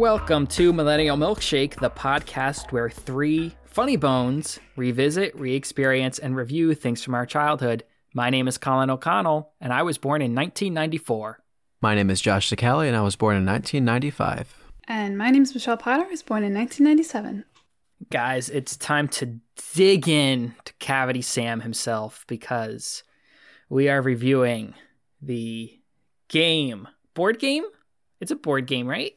Welcome to Millennial Milkshake, the podcast where three funny bones revisit, re experience, and review things from our childhood. My name is Colin O'Connell, and I was born in 1994. My name is Josh Sicali, and I was born in 1995. And my name is Michelle Potter. I was born in 1997. Guys, it's time to dig in to Cavity Sam himself because we are reviewing the game. Board game? It's a board game, right?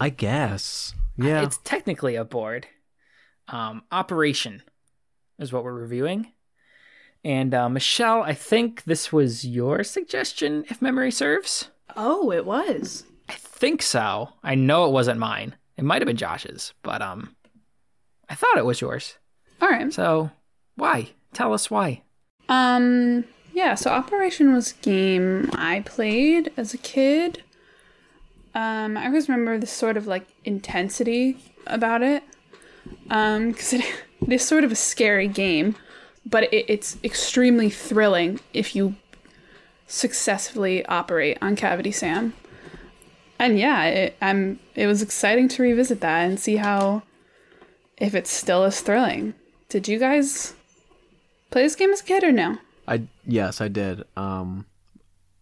I guess. Yeah. It's technically a board. Um, Operation is what we're reviewing. And uh, Michelle, I think this was your suggestion, if memory serves. Oh, it was. I think so. I know it wasn't mine. It might have been Josh's, but um, I thought it was yours. All right. So why? Tell us why. Um, yeah, so Operation was a game I played as a kid. Um, I always remember this sort of like intensity about it. Um, because it, it is sort of a scary game, but it, it's extremely thrilling if you successfully operate on Cavity Sam. And yeah, it, I'm. It was exciting to revisit that and see how, if it's still as thrilling. Did you guys play this game as a kid or no? I yes, I did. Um,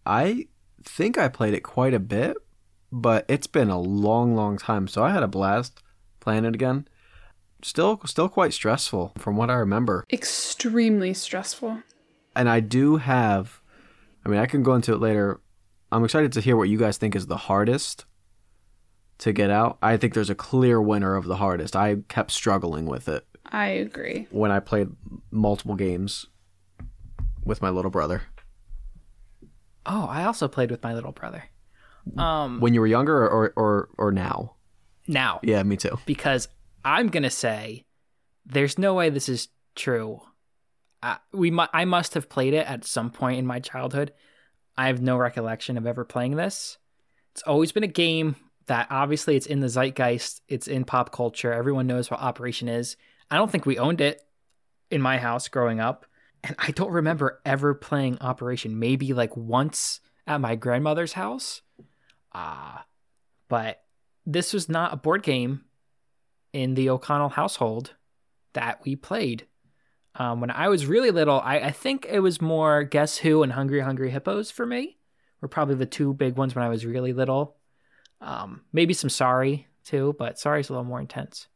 I think I played it quite a bit, but it's been a long, long time. So I had a blast playing it again. Still, still quite stressful from what I remember. Extremely stressful. And I do have. I mean, I can go into it later. I'm excited to hear what you guys think is the hardest to get out. I think there's a clear winner of the hardest. I kept struggling with it I agree. when I played multiple games with my little brother. Oh, I also played with my little brother. Um, When you were younger or or, or, now? now Yeah, me too. because I'm gonna say there's no way this is true. Uh, we mu- I must have played it at some point in my childhood. I have no recollection of ever playing this. It's always been a game that obviously it's in the zeitgeist. It's in pop culture. Everyone knows what Operation is. I don't think we owned it in my house growing up, and I don't remember ever playing Operation. Maybe like once at my grandmother's house. Ah, but this was not a board game in the O'Connell household that we played. Um, when I was really little, I, I think it was more Guess Who and Hungry Hungry Hippos for me. Were probably the two big ones when I was really little. Um, maybe some Sorry too, but Sorry's a little more intense.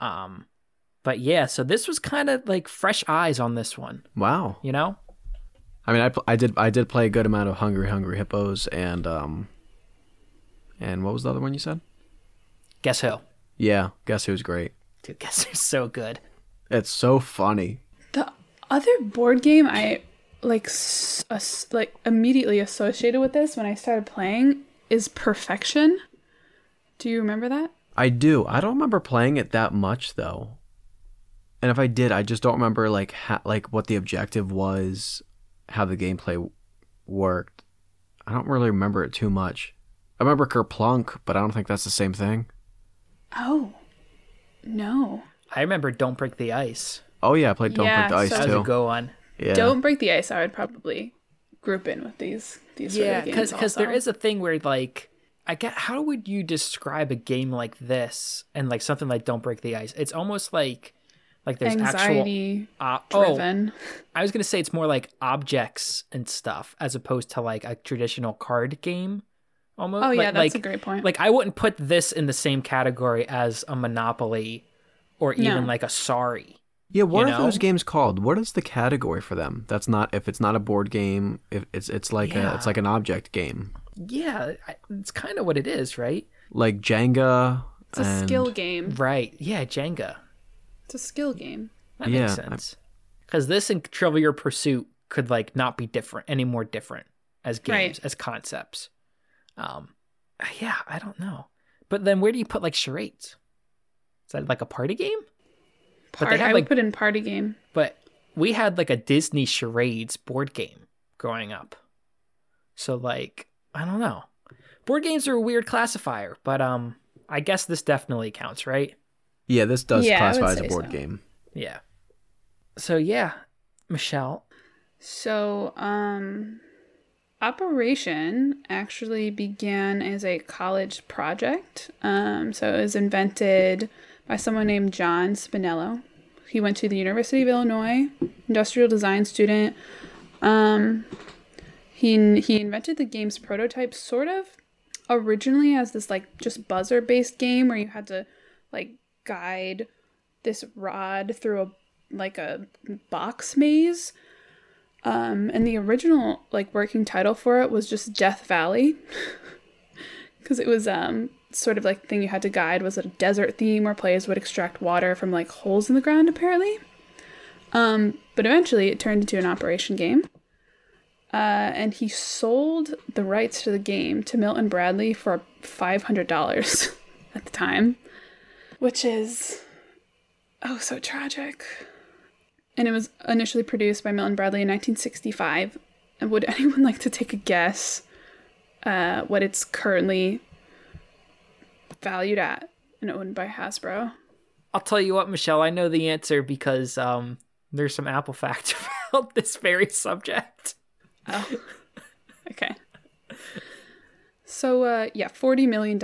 Um, but yeah, so this was kind of like fresh eyes on this one, Wow. you know? I mean, I, I did I did play a good amount of Hungry Hungry Hippos and um and what was the other one you said? Guess Who? Yeah, Guess Who's great. Dude, Guess Who's so good. It's so funny. The other board game I like s- as- like immediately associated with this when I started playing is Perfection. Do you remember that? I do. I don't remember playing it that much though. And if I did, I just don't remember like ha- like what the objective was, how the gameplay worked. I don't really remember it too much. I remember Kerplunk, but I don't think that's the same thing. Oh. No. I remember Don't Break the Ice. Oh yeah, I played Don't Yeah, Break the Ice so- That was a too. go on. Yeah. Don't break the ice I would probably group in with these these Yeah, of games because there also. is a thing where like I get how would you describe a game like this and like something like Don't Break the Ice? It's almost like like there's anxiety actual uh, oh driven. I was gonna say it's more like objects and stuff as opposed to like a traditional card game. Almost. Oh, yeah, Like- that's a great point. Like I wouldn't put this in the same category as a Monopoly or even No. like a Sorry. Yeah, what you are those games called? What is the category for them? That's not if it's not a board game, if it's it's like a it's like an object game. Yeah, it's kind of what it is, right? Like Jenga. It's a and- skill game. Right. Yeah, Jenga. It's a skill game. That Yeah, makes sense. Because this and Trivial Pursuit could like not be different any more different as games Right. as concepts. Um, yeah, I don't know. But then where do you put like charades? Is that like a party game? But they Part, have, I like- would put in party game. But we had like a Disney charades board game growing up. So like, I don't know. Board games are a weird classifier, but um, I guess this definitely counts, right? Yeah, this does Yeah, classify as a board so. game. Yeah. So yeah, Michelle. So, um, Operation actually began as a college project. Um, so it was invented by someone named John Spinello. He went to the University of Illinois, industrial design student. Um, he he invented the game's prototype sort of originally as this like just buzzer based game where you had to like guide this rod through a like a box maze. Um, and the original like working title for it was just Death Valley, because it was um sort of like the thing you had to guide was a desert theme where players would extract water from like holes in the ground apparently. Um, but eventually it turned into an operation game. Uh, and he sold the rights to the game to Milton Bradley for $500 at the time, which is oh so tragic. And it was initially produced by Milton Bradley in 1965. And would anyone like to take a guess uh, what it's currently valued at and owned by Hasbro? I'll tell you what, Michelle, I know the answer because um, there's some Apple facts about this very subject. Oh, okay. So, uh, yeah, $40 million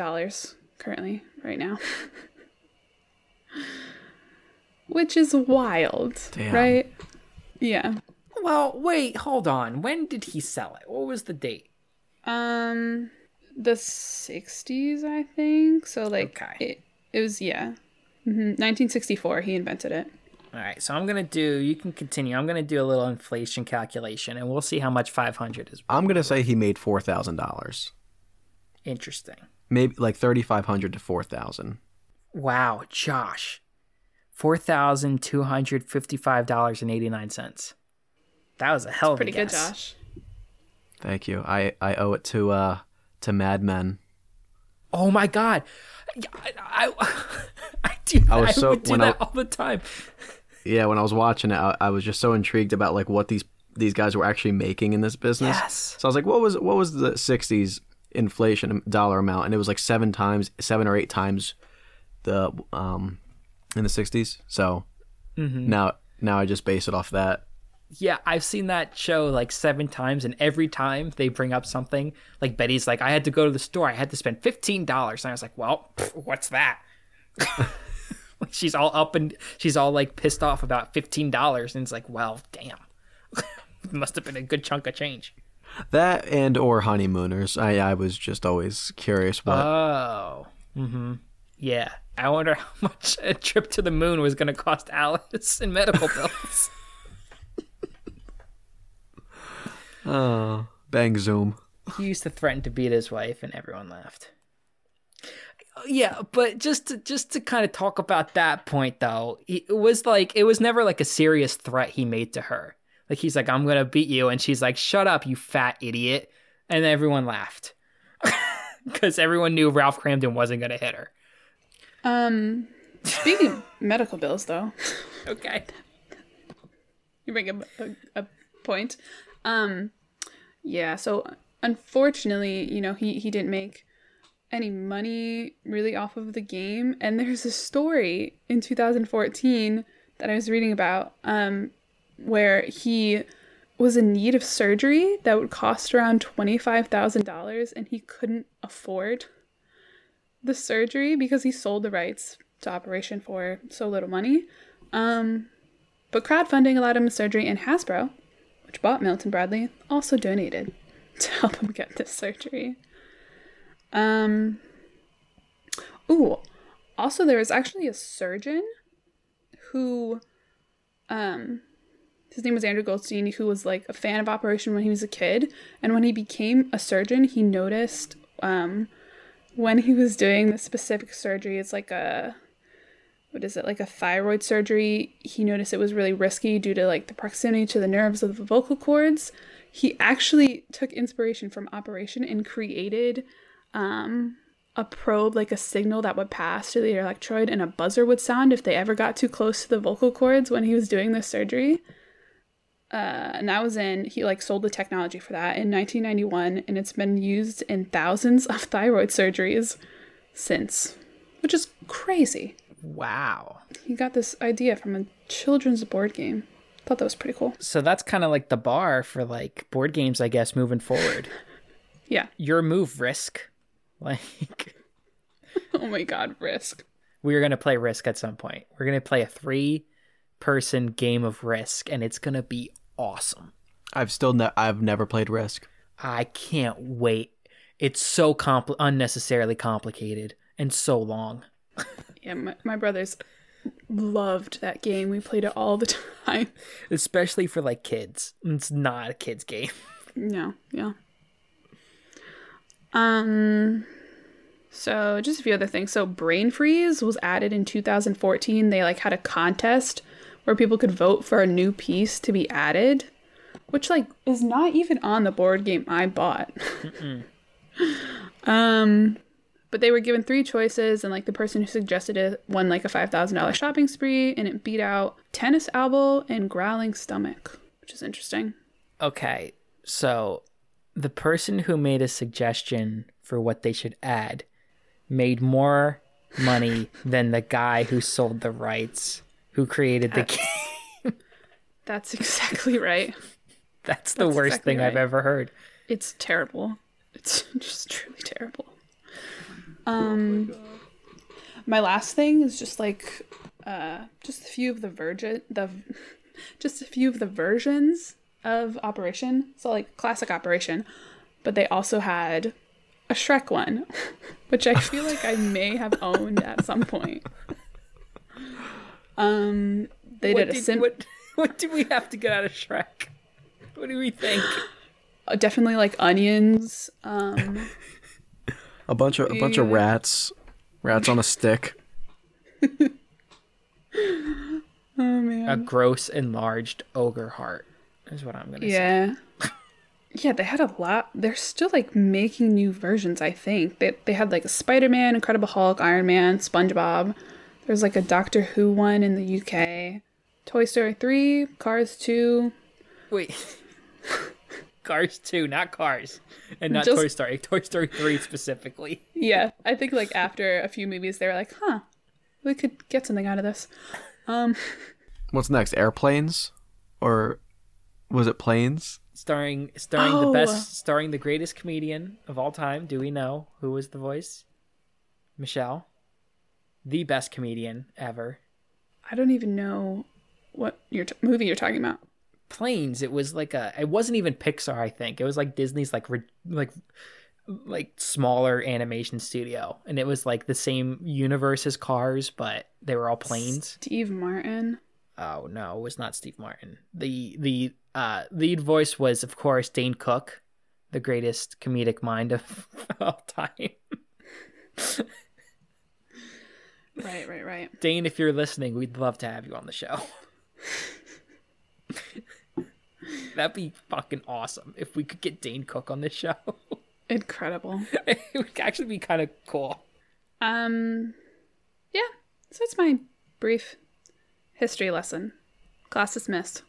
currently, right now. Which is wild, Damn. right? Yeah. Well, wait, hold on. When did he sell it? What was the date? Um, the 60s, I think. So, like, Okay. it, it was, yeah. hmm 1964, he invented it. All right, so I'm gonna do. You can continue. I'm gonna do a little inflation calculation, and we'll see how much 500 is. Worth. I'm gonna say he made four thousand dollars, Interesting. maybe like thirty five hundred to four thousand. Wow, Josh, four thousand two hundred fifty-five dollars and eighty-nine cents. That was a hell of Pretty a good. Josh. Thank you. I I owe it to uh to Mad Men. Oh my god, I I, I do. I was I would do when I- that all the time. Yeah, when I was watching it, I, I was just so intrigued about like what these these guys were actually making in this business. Yes. So I was like, what was what was the '60s inflation dollar amount? And it was like seven times, seven or eight times the um in the '60s. So Mm-hmm. now now I just base it off that. Yeah, I've seen that show like seven times, and every time they bring up something, like Betty's like, I had to go to the store, I had to spend fifteen dollars, and I was like, well, pff, what's that? She's all up and she's all like pissed off about fifteen dollars, and it's like, well, damn, must have been a good chunk of change. That and or honeymooners. I I was just always curious what. Oh, mm-hmm. Yeah, I wonder how much a trip to the moon was going to cost Alice in medical bills. oh, bang zoom. he used to threaten to beat his wife and everyone laughed. Yeah but just to, just to kind of talk about that point though it was like it was never like a serious threat he made to her. Like he's like i'm gonna beat you and she's like shut up you fat idiot and everyone laughed. Because everyone knew ralph Kramden wasn't gonna hit her Um, speaking of medical bills, though, okay you bring a, a, a point. Um, yeah. So unfortunately, you know, he he didn't make any money really off of the game. And there's a story in 2014 that I was reading about, um, where he was in need of surgery that would cost around twenty five thousand dollars, and he couldn't afford the surgery because he sold the rights to Operation for so little money. Um, but crowdfunding allowed him surgery, and Hasbro, which bought Milton Bradley, also donated to help him get this surgery. Um, ooh, also there was actually a surgeon who, um, his name was Andrew Goldstein, who was like a fan of Operation when he was a kid, and when he became a surgeon, he noticed, um, when he was doing the specific surgery, it's like a what is it like a thyroid surgery. He noticed it was really risky due to like the proximity to the nerves of the vocal cords. He actually took inspiration from operation and created um, a probe like a signal that would pass to the electrode and a buzzer would sound if they ever got too close to the vocal cords when he was doing this surgery uh, and that was in he like sold the technology for that in 1991 and it's been used in thousands of thyroid surgeries since which is crazy wow he got this idea from a children's board game. Thought that was pretty cool. So that's kind of like the bar for like board games, I guess, moving forward. Yeah. Your move, Risk. Like Oh my god, Risk. we're gonna play Risk at some point. We're gonna play a three-person game of Risk, and it's gonna be awesome. I've still ne- I've never played Risk. I can't wait. It's so compl- unnecessarily complicated and so long. Yeah, my, my brothers loved that game. We played it all the time. especially for like kids. It's not a kids game. No, yeah. Um so just a few other things. So Brain Freeze was added in 2014. They like had a contest where people could vote for a new piece to be added, which like is not even on the board game I bought. um but they were given three choices and like the person who suggested it won like a $5,000 shopping spree and it beat out Tennis Elbow and Growling Stomach, which is interesting. Okay, so the person who made a suggestion for what they should add made more money than the guy who sold the rights, who created the game. That's exactly right. That's the That's worst exactly thing I've ever heard. It's terrible. It's just truly terrible. Um, my last thing is just like, uh, just a few of the virgin the, just a few of the versions of Operation. So like classic Operation, but they also had a Shrek one, which I feel like I may have owned at some point. Um, they What did a sim- what, what do we have to get out of Shrek? What do we think? uh, definitely like onions. Um. A bunch of a bunch of rats, rats on a stick. Oh man. A gross enlarged ogre heart is what I'm gonna say. Yeah. Yeah, they had a lot. They're still like making new versions, I think. They they had like a Spider-Man, Incredible Hulk, Iron Man, SpongeBob. There's like a Doctor Who one in the UK. Toy Story 3, Cars 2. Wait. Cars 2, not Cars. And not Just- Toy Story. Toy Story 3 specifically. Yeah, I think like after a few movies they were like, "Huh, we could get something out of this." Um What's next? Airplanes, or was it planes? Starring starring the Oh. best starring the greatest comedian of all time. Do we know who was the voice? Michelle. The best comedian ever. I don't even know what your t- movie you're talking about. Planes. It was like a. It wasn't even Pixar. I think it was like Disney's like re- like like smaller animation studio, and it was like the same universe as Cars, but they were all planes. Steve Martin. Oh no, it was not Steve Martin. The the uh, lead voice was of course Dane Cook, the greatest comedic mind of all time. Right, right, right. Dane, if you're listening, we'd love to have you on the show. That'd be fucking awesome if we could get Dane Cook on this show. Incredible. it would actually be kind of cool. Um, yeah. So that's my brief history lesson. Class dismissed.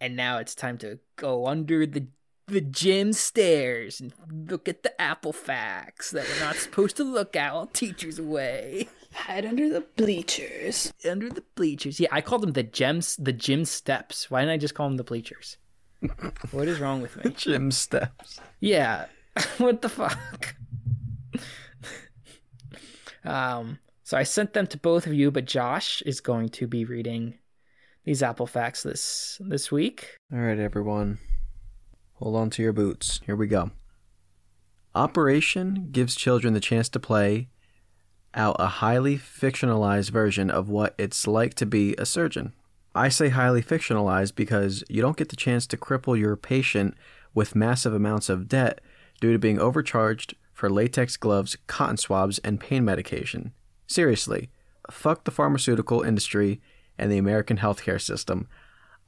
And now it's time to go under the the gym stairs and look at the apple facts that we're not supposed to look at while teachers away. Head under the bleachers. Under the bleachers. Yeah, I called them the gems the gym steps. Why didn't I just call them the bleachers? what is wrong with me? Gym steps. Yeah. what the fuck? um so I sent them to both of you, but Josh is going to be reading these apple facts this this week. All right, everyone. Hold on to your boots. Here we go. Operation gives children the chance to play out a highly fictionalized version of what it's like to be a surgeon. I say highly fictionalized because you don't get the chance to cripple your patient with massive amounts of debt due to being overcharged for latex gloves, cotton swabs, and pain medication. Seriously, fuck the pharmaceutical industry and the American healthcare system.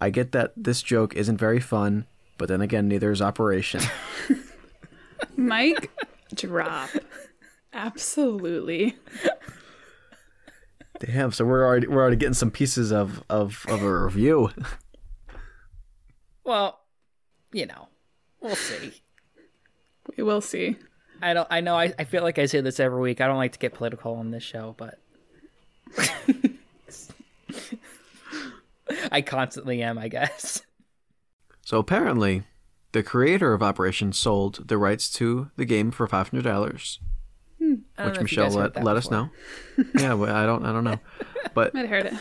I get that this joke isn't very fun, but then again, neither is Operation. mic, drop. Absolutely. Damn, so we're already we're already getting some pieces of of, of a review. Well, you know, we'll see. We will see. I don't. I know. I, I feel like I say this every week. I don't like to get political on this show, but I constantly am, I guess. So apparently, the creator of Operation sold the rights to the game for five hundred dollars, Hmm. I don't which know if you Michelle guys let, that let us know. yeah, well, I don't I don't know, but I'd heard it.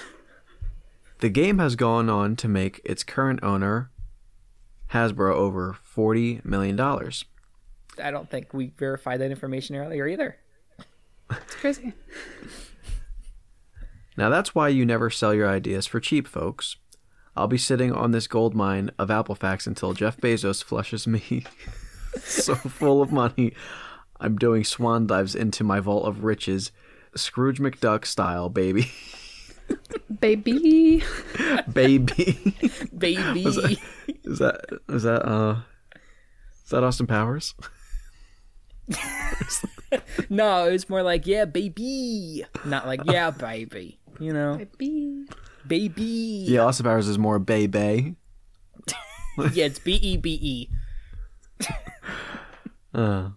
the game has gone on to make its current owner, Hasbro, over forty million dollars. I don't think we verified that information earlier either. It's crazy. Now that's why you never sell your ideas for cheap, folks. I'll be sitting on this gold mine of Apple facts until Jeff Bezos flushes me so full of money. I'm doing swan dives into my vault of riches, Scrooge McDuck style, baby. Baby. baby. Baby. Is that is that uh is that Austin Powers? no, it's more like, yeah, baby. Not like, yeah, baby. You know? Baby. Baby. Yeah, Austin Powers is more Bay Bay. Yeah, it's B E B E. Uh,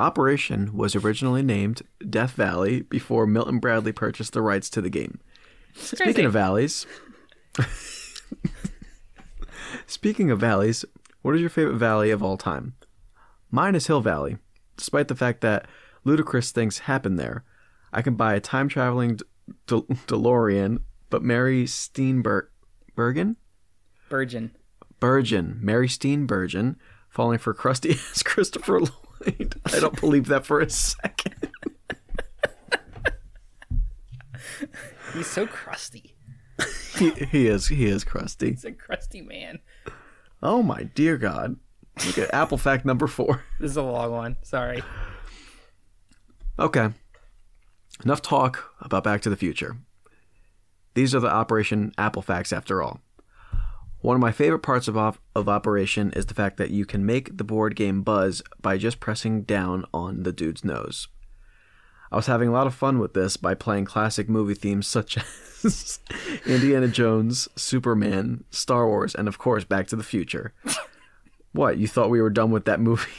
Operation was originally named Death Valley before Milton Bradley purchased the rights to the game. Speaking of valleys, speaking of valleys, what is your favorite valley of all time? Mine is Hill Valley. Despite the fact that ludicrous things happen there, I can buy a time traveling D- De- DeLorean, but Mary Steenburgen, Virgin. Burgeon, Mary Steenburgen, falling for crusty ass Christopher Lloyd. I don't believe that for a second. He's so crusty. He, he is he is crusty. He's a crusty man. Oh my dear God! Look at Apple fact number four. This is a long one. Sorry. Okay, enough talk about Back to the Future. These are the Operation Apple facts, after all. One of my favorite parts of op- of Operation is the fact that you can make the board game buzz by just pressing down on the dude's nose. I was having a lot of fun with this by playing classic movie themes such as Indiana Jones, Superman, Star Wars, and of course Back to the Future. What, you thought we were done with that movie?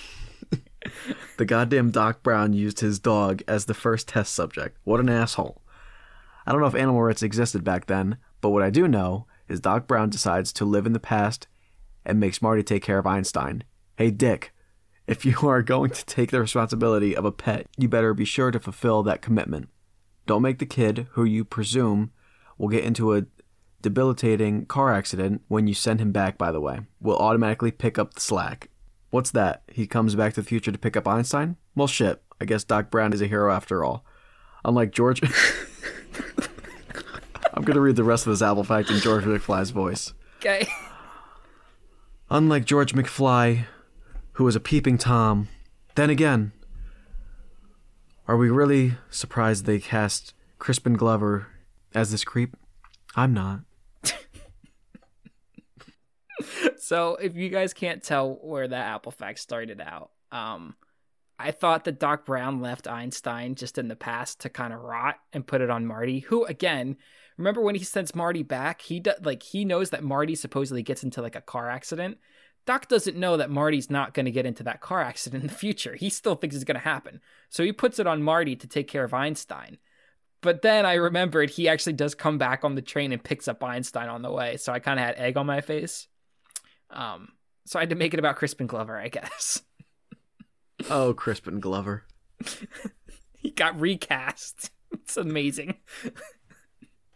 the goddamn Doc Brown used his dog as the first test subject. What an asshole. I don't know if animal rights existed back then, but what I do know is Doc Brown decides to live in the past and makes Marty take care of Einstein. Hey, Dick, if you are going to take the responsibility of a pet, you better be sure to fulfill that commitment. Don't make the kid, who you presume will get into a debilitating car accident when you send him back, by the way, will automatically pick up the slack. What's that? He comes back to the future to pick up Einstein? Well, shit. I guess Doc Brown is a hero after all. Unlike George. I'm going to read the rest of this Apple fact in George McFly's voice. Okay. Unlike George McFly, who was a peeping Tom, then again, are we really surprised they cast Crispin Glover as this creep? I'm not. So if you guys can't tell where that Apple fact started out, um, I thought that Doc Brown left Einstein just in the past to kind of rot and put it on Marty, who again, remember when he sends Marty back, he do, like he knows that Marty supposedly gets into like a car accident. Doc doesn't know that Marty's not going to get into that car accident in the future. He still thinks it's going to happen. So he puts it on Marty to take care of Einstein. But then I remembered he actually does come back on the train and picks up Einstein on the way. So I kind of had egg on my face. Um, so I had to make it about Crispin Glover, I guess. Oh, Crispin Glover. he got recast. It's amazing.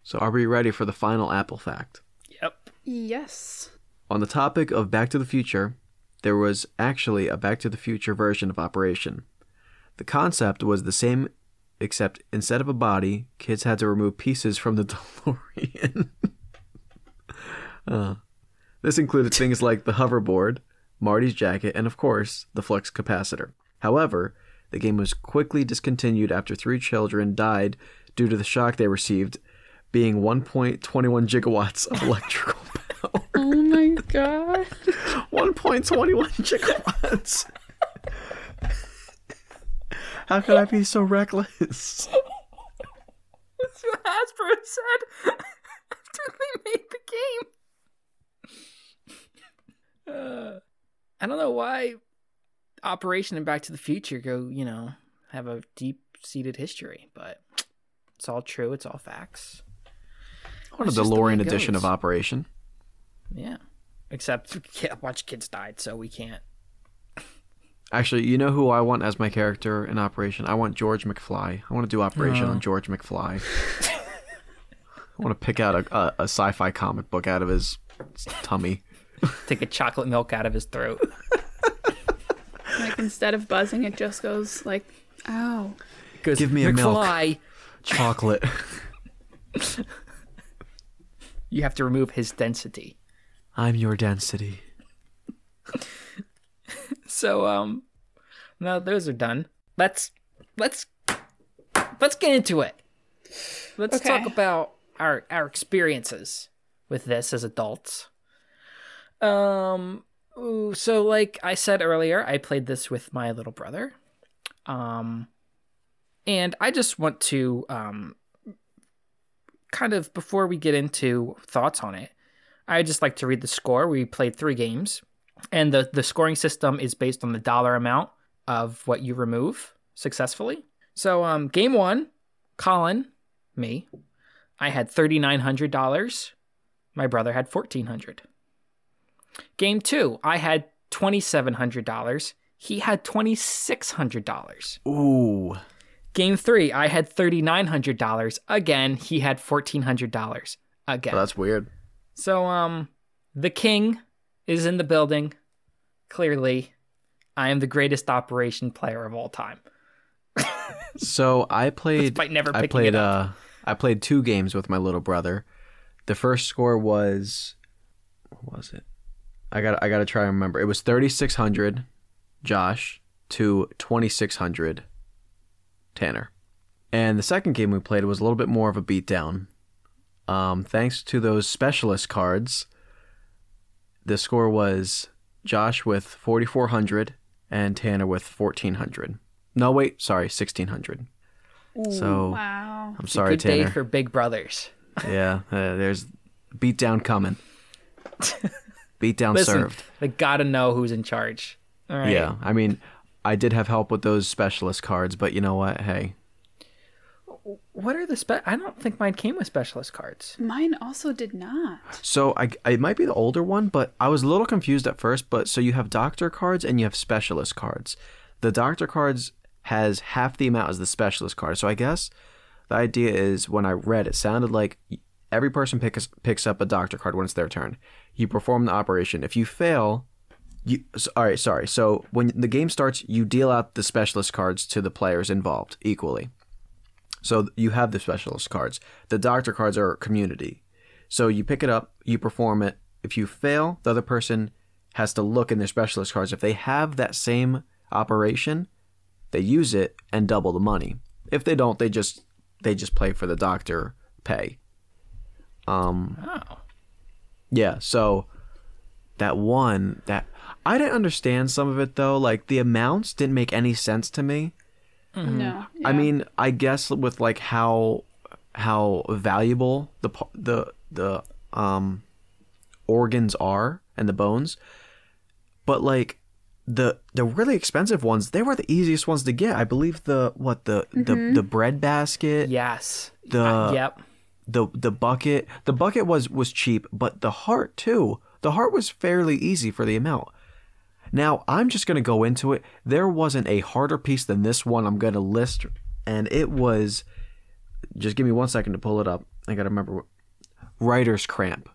So, are we ready for the final Apple fact? Yep. Yes. On the topic of Back to the Future, there was actually a Back to the Future version of Operation. The concept was the same, except instead of a body, kids had to remove pieces from the DeLorean. Uh, this included things like the hoverboard, Marty's jacket, and of course, the flux capacitor. However, the game was quickly discontinued after three children died due to the shock they received, being 1.21 gigawatts of electrical power. Oh my god. 1.21 gigawatts. How could I be so reckless? That's what Hasbro said after they made the game. Uh, I don't know why Operation and Back to the Future go, you know, have a deep seated history, but it's all true. It's all facts. I want a the DeLorean it edition of. Operation. Yeah. Except a bunch of kids died, so we can't. Actually, you know who I want as my character in Operation? I want George McFly. I want to do Operation Oh. on uh. George McFly. I want to pick out a, a, a sci-fi comic book out of his tummy. Take a chocolate milk out of his throat. Like instead of buzzing, it just goes like, "Ow." Goes, Give me a milk." Chocolate. You have to remove his density. I'm your density. So um now those are done. Let's let's let's get into it. Let's Okay. talk about our our experiences with this as adults. Um so like I said earlier, I played this with my little brother. Um and I just want to um kind of before we get into thoughts on it, I just like to read the score. We played 3 games and the the scoring system is based on the dollar amount of what you remove successfully. So um game 1, Colin, me, I had $3900. My brother had 1400. Game 2, I had $2700. He had $2600. Ooh. Game 3, I had $3900. Again, he had $1400. Again. Oh, that's weird. So, um, the king is in the building. Clearly, I am the greatest operation player of all time. So I played. Despite never I picking played. it up. Uh, I played two games with my little brother. The first score was, what was it? I got. I got to try and remember. It was thirty six hundred, Josh to twenty six hundred, Tanner. And the second game we played was a little bit more of a beatdown. Um, thanks to those specialist cards, the score was Josh with forty four hundred and Tanner with fourteen hundred. No, wait, sorry, sixteen hundred. So Wow. I'm sorry, Good day Tanner. for big brothers. Yeah, uh, there's beatdown coming. beatdown Listen, served. they gotta know who's in charge. All right. Yeah, I mean, I did have help with those specialist cards, but you know what? Hey, What are the spe? I don't think mine came with specialist cards. Mine also did not. so I it might be the older one, but I was a little confused at first. But so you have doctor cards and you have specialist cards. The doctor cards has half the amount as the specialist card. So I guess the idea is when I read it sounded like every person picks picks up a doctor card when it's their turn. You perform the operation. If you fail, you all right. Sorry. So when the game starts, you deal out the specialist cards to the players involved equally. So you have the specialist cards. The doctor cards are community. So you pick it up, you perform it. If you fail, the other person has to look in their specialist cards. If they have that same operation, they use it and double the money. If they don't, they just they just play for the doctor pay. Um Oh. yeah, so that one that I didn't understand some of it though, like the amounts didn't make any sense to me. No. I mean, I guess with like how how valuable the the the um organs are and the bones, but like the the really expensive ones, they were the easiest ones to get. I believe the what the the the bread basket, Yes. The- Uh, yep. The the bucket, the bucket was was cheap, but the heart too. The heart was fairly easy for the amount. Now, I'm just going to go into it. There wasn't a harder piece than this one I'm going to list, and it was. Just give me one second to pull it up. I got to remember. what- Writer's cramp.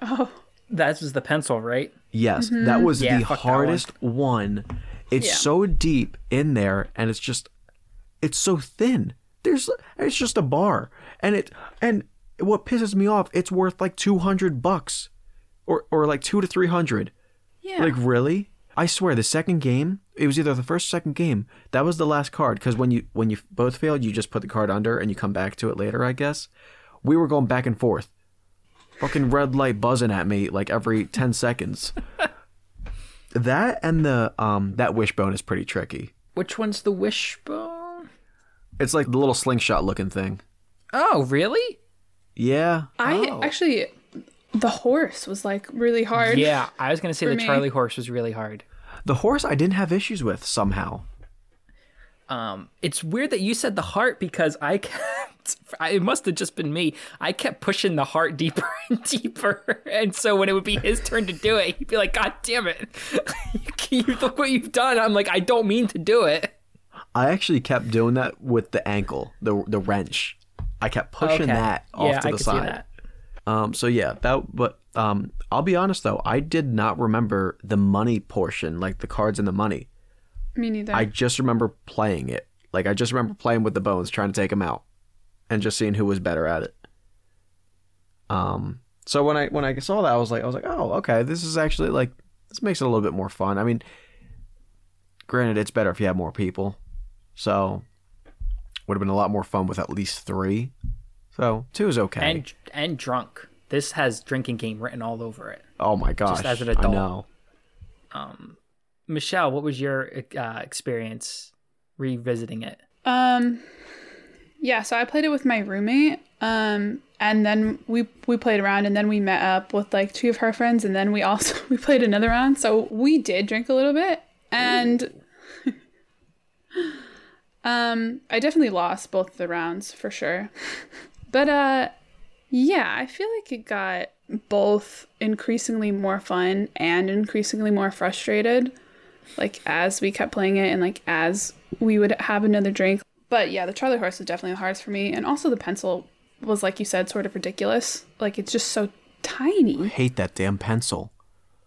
Oh. That was the pencil, right? Yes, mm-hmm. that was Yeah, the fuck that one. hardest one. It's Yeah. so deep in there, and it's just, it's so thin. There's, it's just a bar, and it, and what pisses me off, it's worth like two hundred bucks, or or like two to three hundred. Yeah. Like really? I swear, the second game, it was either the first or second game. That was the last card because when you when you both failed, you just put the card under and you come back to it later. I guess we were going back and forth, fucking red light buzzing at me like every ten seconds. that and the um that wishbone is pretty tricky. Which one's the wishbone? It's like the little slingshot looking thing. Oh, really? Yeah. I Oh. actually, the horse was like really hard. Yeah, I was gonna say the me. Charlie horse was really hard. The horse I didn't have issues with somehow. Um, it's weird that you said the heart because I kept. It must have just been me. I kept pushing the heart deeper and deeper, and so when it would be his turn to do it, he'd be like, "God damn it! you look what you've done." I'm like, "I don't mean to do it." I actually kept doing that with the ankle, the the wrench. I kept pushing Okay. that off yeah, to I the can side. see that. Um, so yeah, that. But um, I'll be honest though, I did not remember the money portion, like the cards and the money. Me neither. I just remember playing it. Like I just remember playing with the bones, trying to take them out, and just seeing who was better at it. Um. So when I when I saw that, I was like, I was like, oh, okay, this is actually like this makes it a little bit more fun. I mean, granted, it's better if you have more people, so would have been a lot more fun with at least three. So two is okay. And and drunk. This has drinking game written all over it. oh my gosh, as an I adult. know. Michelle, what was your uh, experience revisiting it? Um, yeah. So I played it with my roommate. Um, and then we we played around, and then we met up with like two of her friends, and then we also we played another round. So we did drink a little bit, and um, I definitely lost both the rounds for sure. But uh, yeah, I feel like it got both increasingly more fun and increasingly more frustrated like as we kept playing it and like as we would have another drink. But yeah, the Charlie horse was definitely the hardest for me. And also the pencil was like you said, sort of ridiculous. Like it's just so tiny. I hate that damn pencil.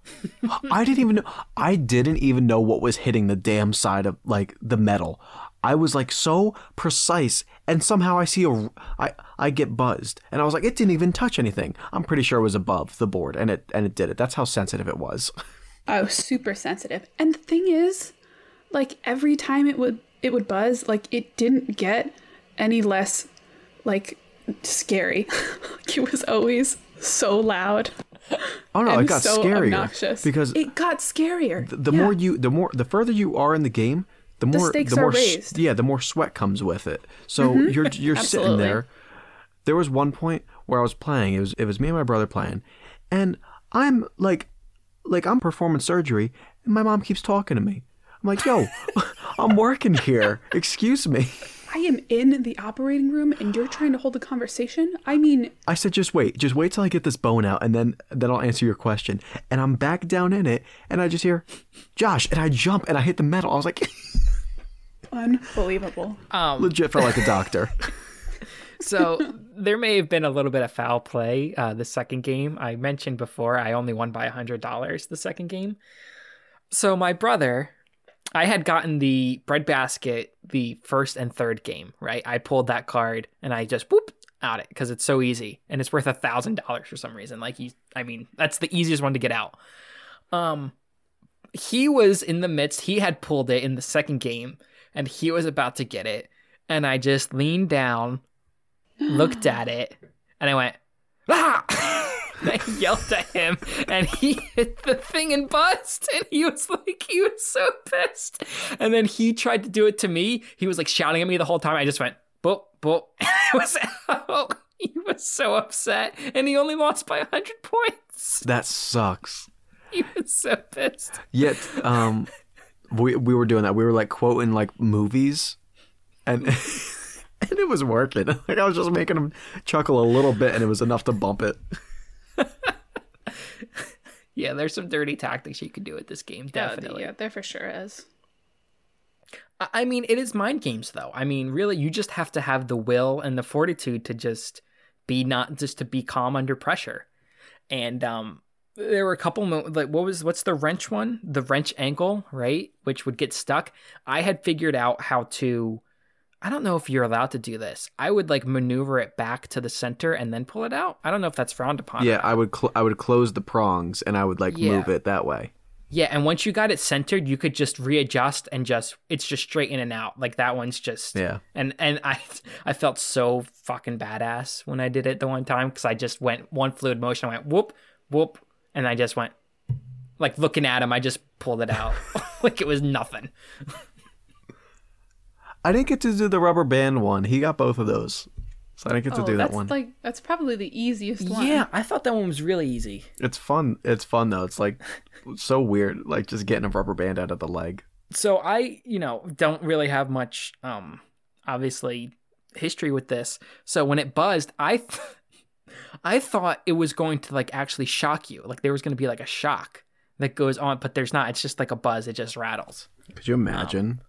I didn't even know I didn't even know what was hitting the damn side of like the metal. I was like so precise and somehow I see a I I get buzzed and I was like it didn't even touch anything. I'm pretty sure it was above the board and it and it did it. That's how sensitive it was. I was oh, super sensitive. And the thing is, like every time it would it would buzz, like it didn't get any less like scary. like it was always so loud. Oh no, it got so scarier obnoxious. because it got scarier. the Yeah. more you the more the further you are in the game the more the are more s-. Mm-hmm. yeah the more sweat comes with it so you're you're sitting there there was one point where i was playing it was it was me and my brother playing and i'm like like i'm performing surgery and my mom keeps talking to me i'm like yo i'm working here excuse me I am in the operating room and you're trying to hold a conversation. I mean, I said, just wait, just wait till I get this bone out, and then then I'll answer your question. And I'm back down in it, and I just hear, Josh, and I jump and I hit the metal. I was like, unbelievable. legit for like a doctor. So there may have been a little bit of foul play uh, the second game. I mentioned before I only won by hundred dollars the second game. So my brother, I had gotten the breadbasket the first and third game. Right, I pulled that card and I just whoop out it because it's so easy and it's worth a thousand dollars for some reason. Like he, I mean, that's the easiest one to get out. Um, he was in the midst. He had pulled it in the second game and he was about to get it, and I just leaned down looked at it, and I went, ah! And I yelled at him, and he hit the thing and buzzed. And he was like, he was so pissed. And then he tried to do it to me. He was like shouting at me the whole time. I just went, boop, boop. it was out. He was so upset, and he only lost by 100 points. that sucks. He was so pissed. Yet, um, we we were doing that. We were like quoting like movies, and and it was working. Like I was just making him chuckle a little bit, and it was enough to bump it. Yeah, there's some dirty tactics you could do with this game, definitely. Yeah, there for sure is. I- I mean, it is mind games, though. I mean, really, you just have to have the will and the fortitude to just be not just to be calm under pressure. And um, there were a couple mo- like what was what's the wrench one? The wrench ankle, right? Which would get stuck. I had figured out how to. I don't know if you're allowed to do this. I would like maneuver it back to the center and then pull it out. I don't know if that's frowned upon. Yeah, I would cl- I would close the prongs, and I would like Yeah. move it that way. Yeah, and once you got it centered, you could just readjust and just it's just straight in and out. Like that one's just Yeah. And and I I felt so fucking badass when I did it the one time because I just went one fluid motion. I went whoop whoop, and I just went like looking at him. I just pulled it out like it was nothing. I didn't get to do the rubber band one. He got both of those, so I didn't get to Oh, do that that's one. like that's probably the easiest one. Yeah, I thought that one was really easy. It's fun. It's fun though. It's like so weird, like just getting a rubber band out of the leg. so I, you know, don't really have much, um, obviously, history with this. So when it buzzed, I, th- I thought it was going to like actually shock you, like there was going to be like a shock that goes on, but there's not. It's just like a buzz. It just rattles. Could you imagine?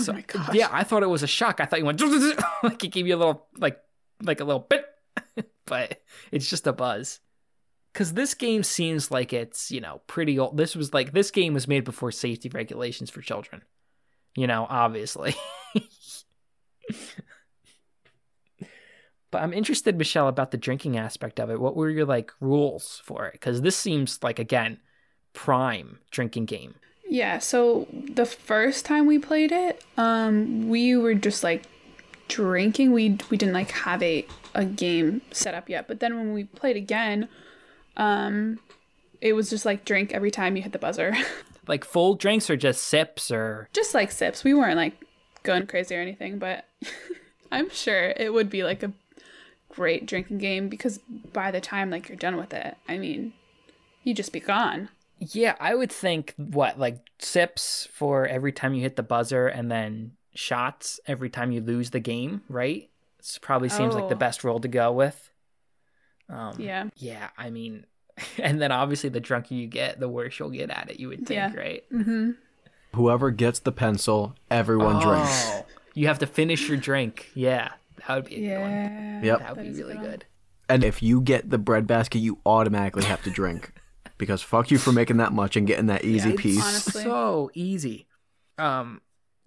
Oh, oh my gosh. Yeah, I thought it was a shock. I thought you went like it gave you a little like like a little bit, but it's just a buzz. Cause this game seems like it's you know pretty old. This was like this game was made before safety regulations for children. You know, obviously. But I'm interested, Michelle, about the drinking aspect of it. What were your like rules for it? Because this seems like again prime drinking game. Yeah, so the first time we played it, um, we were just like drinking. We we didn't like have a a game set up yet. But then when we played again, um, it was just like drink every time you hit the buzzer. Like full drinks or just sips or just like sips. We weren't like going crazy or anything, but I'm sure it would be like a great drinking game because by the time like you're done with it, I mean, you just be gone. Yeah, I would think what like sips for every time you hit the buzzer, and then shots every time you lose the game. Right? This probably seems like the Oh. best role to go with. Um, Yeah. Yeah, I mean, and then obviously the drunker you get, the worse you'll get at it. You would think, Yeah. right? Mm-hmm. Whoever gets the pencil, everyone drinks. Oh, you have to finish your drink. Yeah, that would be a good one. Yeah. Yep. That would That be really good good. And if you get the bread basket, you automatically have to drink. Because fuck you for making that much and getting that easy It's piece. Honestly. so easy. Um,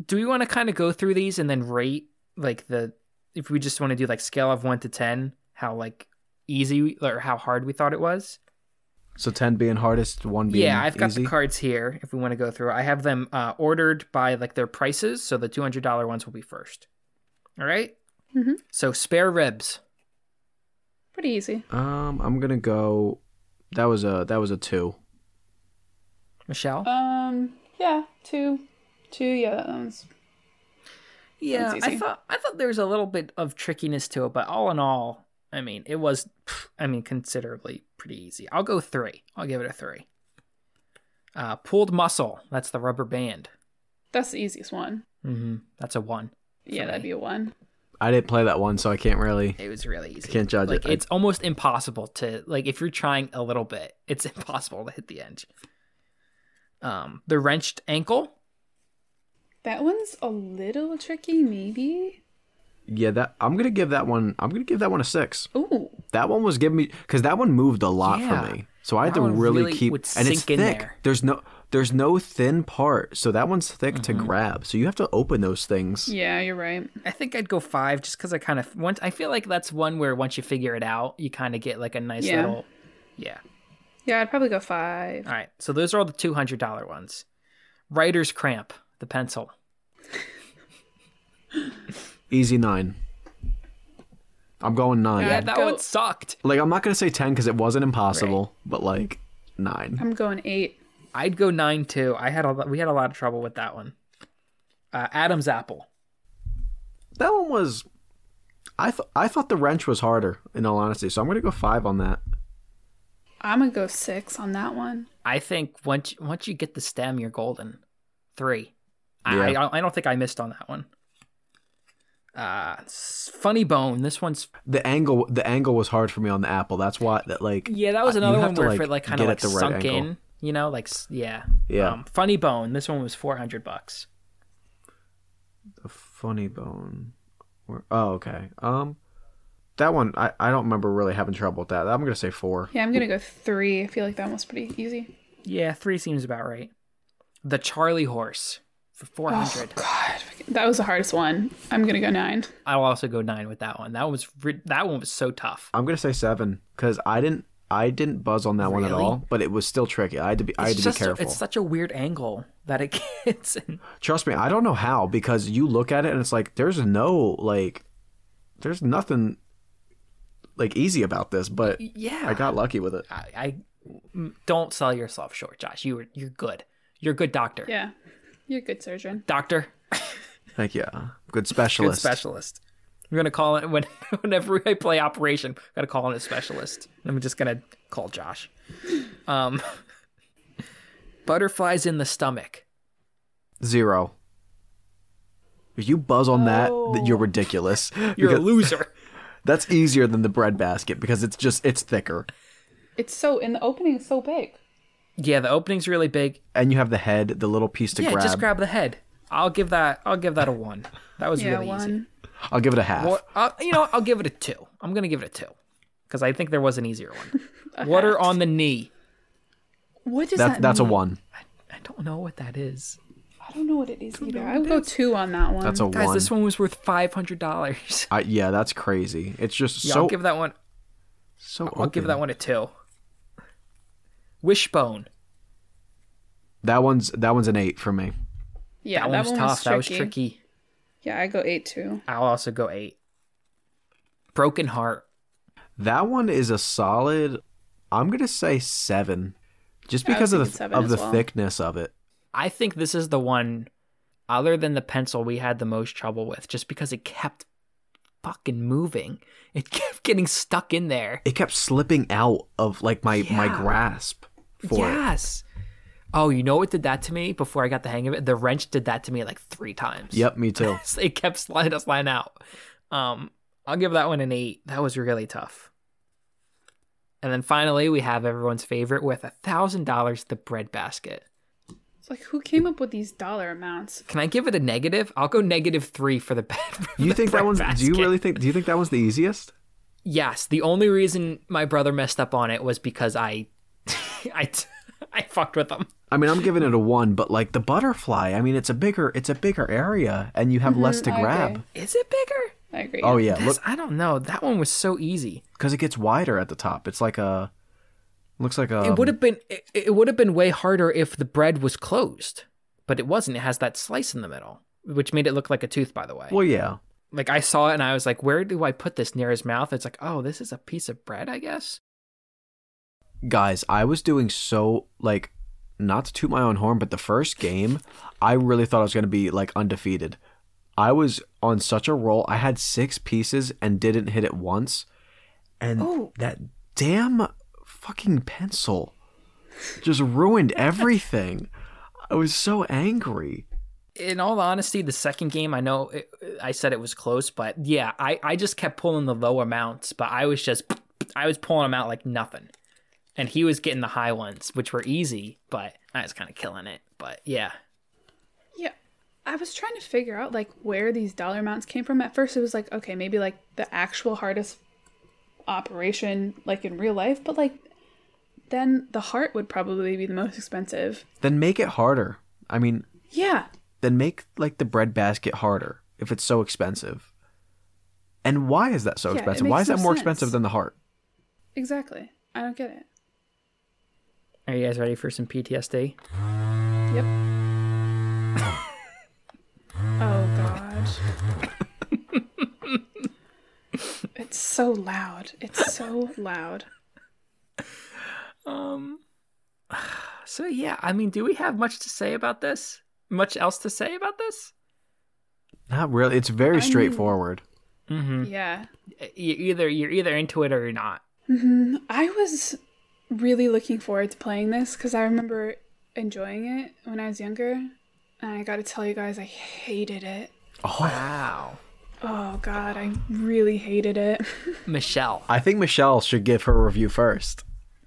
do we want to kind of go through these and then rate like the if we just want to do like scale of one to ten, how like easy we- or how hard we thought it was? So ten being hardest, one being yeah, I've got easy. the cards here. If we want to go through, I have them uh, ordered by like their prices. So the two hundred dollar ones will be first. All right? Mhm. So spare ribs. Pretty easy. Um, I'm gonna go. That was a that was a two. Michelle. Um. Yeah. Two. Two. Yeah. That one's Yeah, That's I easy. thought I thought there was a little bit of trickiness to it, but all in all, I mean, it was, I mean, considerably pretty easy. I'll go three. I'll give it a three. Uh, pulled muscle. That's the rubber band. that's the easiest one. Mm-hmm. That's a one. Yeah, that'd be a one. I didn't play that one, so I can't really. It was really easy. I can't judge like, it. I- It's almost impossible to like if you're trying a little bit, it's impossible to hit the edge. Um, the wrenched ankle. That one's a little tricky, maybe. Yeah, that I'm gonna give that one. I'm gonna give that one a six. Ooh. That one was giving me because that one moved a lot Yeah. for me. So I had That to really, really keep would and it's in thick. there. There's no there's no thin part, so that one's thick to Mm-hmm. grab. So you have to open those things. Yeah, you're right. I think I'd go five just because I kind of once I feel like that's one where once you figure it out, you kind of get like a nice Yeah. little, yeah. Yeah, I'd probably go five. All right, so those are all the two hundred dollar ones. Writer's cramp, the pencil. Easy nine. I'm going nine. Yeah, that go- one sucked. Like I'm not gonna say ten because it wasn't impossible, but like nine. I'm going eight. I'd go nine too. I had a we had a lot of trouble with that one. Uh, Adam's apple. That one was. I th- I thought the wrench was harder. In all honesty, so I'm gonna go five on that. I'm gonna go six on that one. I think once once you get the stem, you're golden. Three. Yeah. I, I I don't think I missed on that one. Uh, funny bone. This one's The angle the angle was hard for me on the apple. That's why that like Yeah, that was another one to, where like, it like kind of like the right sunk angle. in, you know, like yeah, Yeah. Um, funny bone. This one was four hundred bucks. the funny bone. Oh, okay. Um, that one I, I don't remember really having trouble with that. I'm gonna say four. Yeah, I'm gonna go three. I feel like that one's pretty easy. Yeah, three seems about right. The Charlie horse for four Oh hundred. God, that was the hardest one. I'm gonna go nine. I'll also go nine with that one. That one was re- that one was so tough. I'm gonna say seven because I didn't I didn't buzz on that one at all, but it was still tricky. I had to be I had It's to be just a- careful. it's such a weird angle that it gets. in. Trust me, I don't know how because you look at it and it's like there's no like there's nothing like easy about this, but yeah, I got lucky with it. I, I don't sell yourself short, Josh. You were you're good. You're a good doctor. Yeah, you're a good surgeon. Doctor, Thank you. good specialist. good specialist. Specialist. I'm gonna call it when whenever I play Operation. Gotta call in a specialist. I'm just gonna call Josh. Um, butterflies in the stomach. Zero. If you buzz on that, you're Oh. ridiculous. You're a loser. That's easier than the bread basket because it's just it's thicker, It's so in the opening. It's so big. yeah, the opening's really big. and you have the head, the little piece to yeah, grab. just grab the head. I'll give that. I'll give that a one. That was Yeah, really easy. One. I'll give it a half. Or, uh, you know, I'll give it a two. I'm gonna give it a two because I think there was an easier one. Water on the knee. What does That's that that's a one. I don't know what that is, I don't know what it is either. I would go two on that one. That's a guys. one. This one was worth five hundred dollars. I, yeah, that's crazy. It's just Yeah, so I'll give that one. so. I'll give that one a two. Wishbone. That one's that one's an eight for me. yeah, That, one was one tough. Was that was tricky. Yeah, I go eight too. I'll also go eight. Broken Heart. That one is a solid. I'm gonna say seven, just I would because of the of the well. thickness of it. I think this is the one, other than the pencil, we had the most trouble with, just because it kept fucking moving. It kept getting stuck in there. It kept slipping out of like my my grasp for it. yes. Oh, you know what did that to me before I got the hang of it? The wrench did that to me like three times. Yep, me too. it kept sliding sliding out. Um, I'll give that one an eight. That was really tough. And then finally, we have everyone's favorite with a thousand dollars, the bread basket. It's like who came up with these dollar amounts? Can I give it a negative? I'll go negative three for the bed. You think that one's? Do you really think? Do you think that one's the easiest? Yes. The only reason my brother messed up on it was because I, I, I fucked with them. I mean, I'm giving it a one, but like the butterfly, I mean, it's a bigger, it's a bigger area, and you have less mm-hmm. to I grab agree. Is it bigger? I agree. Oh yeah, This- look, I don't know. That one was so easy. because it gets wider at the top. It's like a, looks like a. it would have been. It, it would have been way harder if the bread was closed, but it wasn't. It has that slice in the middle, which made it look like a tooth. By the way, Well, yeah. like I saw it and I was like, "Where do I put this near his mouth?" It's like, "Oh, this is a piece of bread, I guess." Guys, I was doing so like, not to toot my own horn, but the first game, I really thought I was gonna be like undefeated. I was on such a roll. I had six pieces and didn't hit it once, and Oh. that damn fucking pencil just ruined everything. I was so angry. in all honesty, the second game, I know it, I said it was close, but yeah, I, I just kept pulling the low amounts, but I was just, I was pulling them out like nothing. And he was getting the high ones, which were easy, but I was kind of killing it. But yeah, Yeah. I was trying to figure out like where these dollar amounts came from. At first it was like, okay, maybe like the actual hardest operation like in real life, but like then the heart would probably be the most expensive. Then make it harder. I mean, Yeah. then make like the bread basket harder if it's so expensive. And why is that so Yeah, expensive? Why makes is that more sense. expensive than the heart? Exactly. I don't get it. Are you guys ready for some PTSD? Yep. oh god. it's so loud. It's so loud. Um, so yeah, I mean, do we have much to say about this? Much else to say about this? Not really. It's very mean- straightforward. Mm-hmm. Yeah. You either you're either into it or you're not. hmm I was really looking forward to playing this because I remember enjoying it when I was younger. And I gotta tell you guys, I hated it. Oh, Wow, Oh god, I really hated it. Michelle. I think Michelle should give her review first.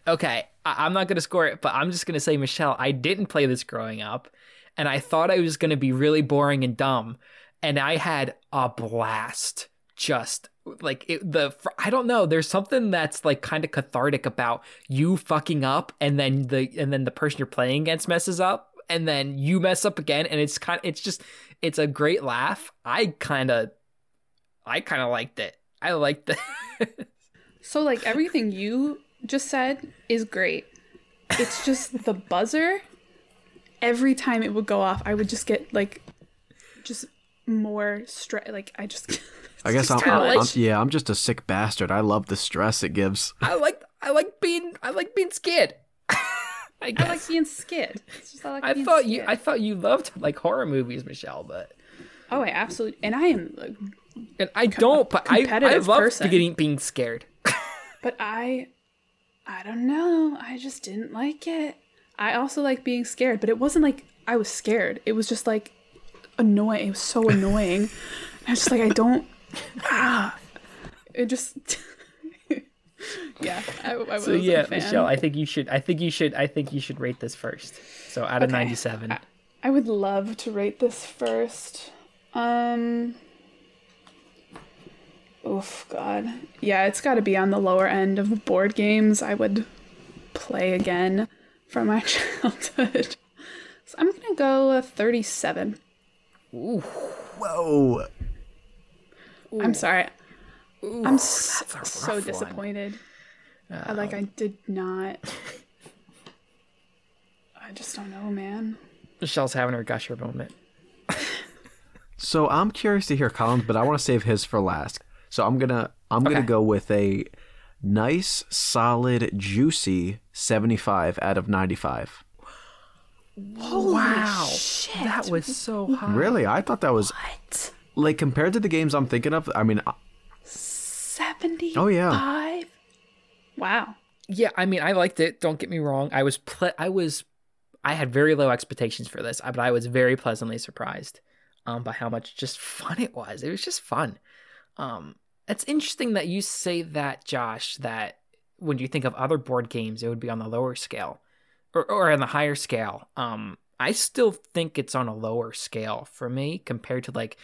Okay, I- I'm not gonna score it, but I'm just gonna say, Michelle, I didn't play this growing up, and I thought I was gonna be really boring and dumb, and I had a blast. Just like it, the, I don't know. There's something that's like kind of cathartic about you fucking up, and then the and then the person you're playing against messes up, and then you mess up again, and it's kind, it's just, it's a great laugh. I kind of, I kind of liked it. I liked it. So like everything you just said is great. It's just the buzzer. Every time it would go off, I would just get like, just more stress. Like I just. I guess I'm, too much. I'm- yeah, I'm just a sick bastard. I love the stress it gives. I like I like being I like being scared. I I guess. like being scared. It's just I like I being thought you. I thought you loved like horror movies, Michelle, but Oh, I absolutely. And I am, like, and I don't. But I I competitive love person. getting being scared. but I, I don't know. I just didn't like it. I also like being scared, but it wasn't like I was scared. It was just like annoying. It was so annoying. I was just like, I don't. Ah, it just. yeah, I, I So was yeah, a fan. Michelle, I think you should. I think you should. I think you should rate this first. So out of Okay. ninety-seven. I would love to rate this first. Um. Oof, God. Yeah, it's got to be on the lower end of board games I would play again from my childhood. So I'm gonna go a 37. Whoa. I'm sorry. I'm s- so rough one. disappointed. I, like I did not. I just don't know, man. Michelle's having her gusher moment. So I'm curious to hear Colin's, but I want to save his for last. So I'm gonna I'm gonna go with a nice, solid, juicy 75 out of 95. Holy wow, that was so high. Really, I thought that was What? Like compared to the games I'm thinking of. I mean, seventy. Oh, yeah. five. Wow. Yeah, I mean, I liked it. Don't get me wrong. I was ple- I was I had very low expectations for this, but I was very pleasantly surprised um, by how much just fun it was. It was just fun. Um, it's interesting that you say that, Josh. That when you think of other board games, it would be on the lower scale, or or on the higher scale. Um, I still think it's on a lower scale for me compared to like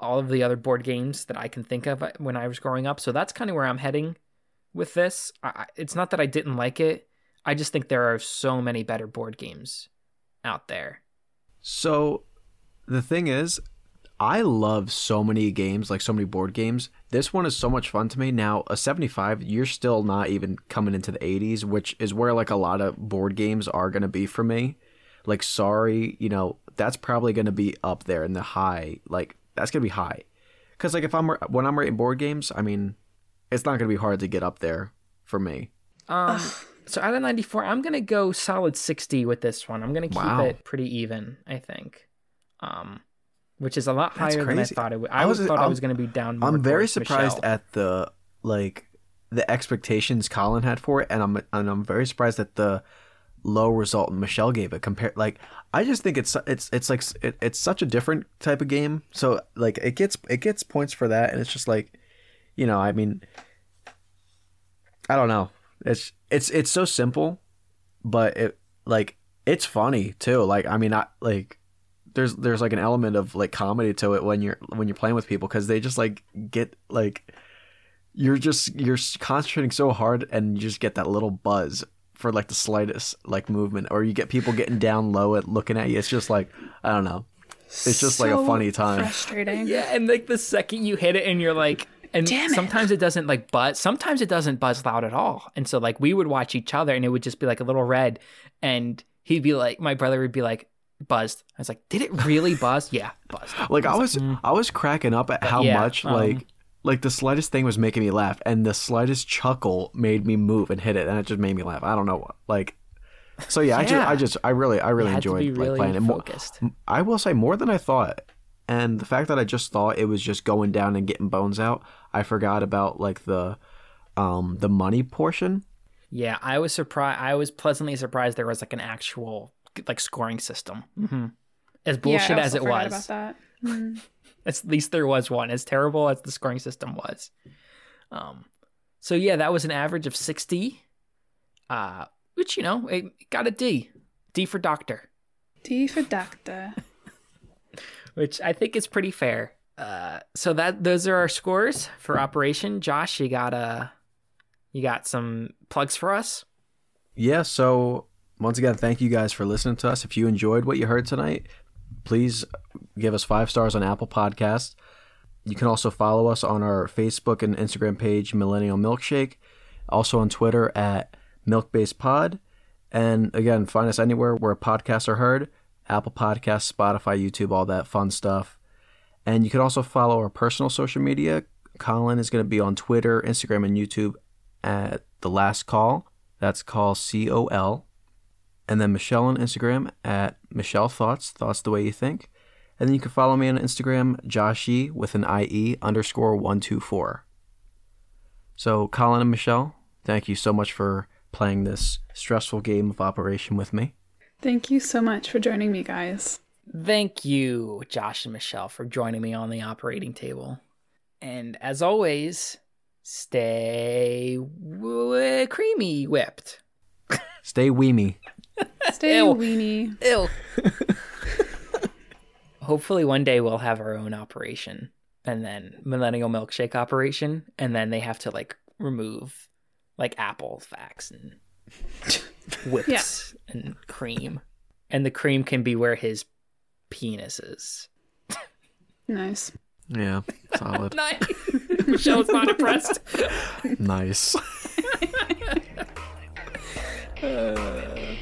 all of the other board games that I can think of uh, when I was growing up. So that's kind of where I'm heading with this. I, I- it's not that I didn't like it. I just think there are so many better board games out there. so the thing is, I love so many games, like so many board games. This one is so much fun to me. Now, a 75, you're still not even coming into the 80s, which is where like a lot of board games are going to be for me. Like, sorry, you know, that's probably going to be up there in the high. Like, that's going to be high. Because, like, if I'm when I'm rating board games, I mean, it's not going to be hard to get up there for me. Um, so out of 94, I'm going to go solid 60 with this one. I'm going to keep Wow. it pretty even, I think. Um, which is a lot higher than I thought it would. I I, was- was, thought I I'm- was going to be down more I'm very surprised Michelle. at the like the expectations Colin had for it, and I'm and I'm very surprised at the low result Michelle gave it. Compared, like I just think it's it's it's like it, it's such a different type of game. So like it gets it gets points for that, and it's just like, you know, I mean, I don't know. It's it's it's so simple, but it like it's funny too. Like I mean, I like there's there's like an element of like comedy to it when you're when you're playing with people because they just like get like you're just you're concentrating so hard and you just get that little buzz for like the slightest like movement or you get people getting down low at looking at you it's just like i don't know it's just like a funny time Frustrating. Yeah, and like the second you hit it and you're like and Damn sometimes it doesn't like buzz sometimes it doesn't buzz loud at all. And so like we would watch each other and it would just be like a little red and he'd be like my brother would be like buzzed. I was like, "Did it really buzz?" yeah, buzzed. like i was i was cracking up at how mm. yeah, much um, like like the slightest thing was making me laugh and the slightest chuckle made me move and hit it and it just made me laugh i don't know like so yeah, i just i just i really i really enjoyed like really playing it Mo- focused. I will say more than I thought. And the fact that I just thought it was just going down and getting bones out, I forgot about like the um the money portion. Yeah, I was surprised. I was pleasantly surprised there was like an actual like scoring system. hmm As Yeah, I bullshit as it was, About that. Mm. At least there was one. As terrible as the scoring system was. Um, so yeah, that was an average of sixty. Uh, which you know, it got a D. D for doctor, D for doctor. which I think is pretty fair. Uh, so that those are our scores for Operation. Josh, you got uh, you got some plugs for us. Yeah, so once again, thank you guys for listening to us. If you enjoyed what you heard tonight, please give us five stars on Apple Podcasts. You can also follow us on our Facebook and Instagram page, Millennial Milkshake. Also on Twitter at Milkbased Pod. And again, find us anywhere where podcasts are heard Apple Podcasts, Spotify, YouTube, all that fun stuff. And you can also follow our personal social media. Colin is going to be on Twitter, Instagram, and YouTube at The Last Call. That's call C O L. And then Michelle on Instagram at Michelle Thoughts, Thoughts the Way You Think. And then you can follow me on Instagram, Joshy with an IE underscore 124. So, Colin and Michelle, thank you so much for playing this stressful game of Operation with me. Thank you so much for joining me, guys. Thank you, Josh and Michelle, for joining me on the operating table. And as always, stay w- creamy whipped. Stay weemy. Stay Ew. weenie. Ew. Hopefully, one day we'll have our own operation, and then Millennial Milkshake operation, and then they have to like remove like apple facts and whips and cream, and the cream can be where his penis is. Nice. Yeah, solid. Nice. Michelle's not impressed. nice. Uh,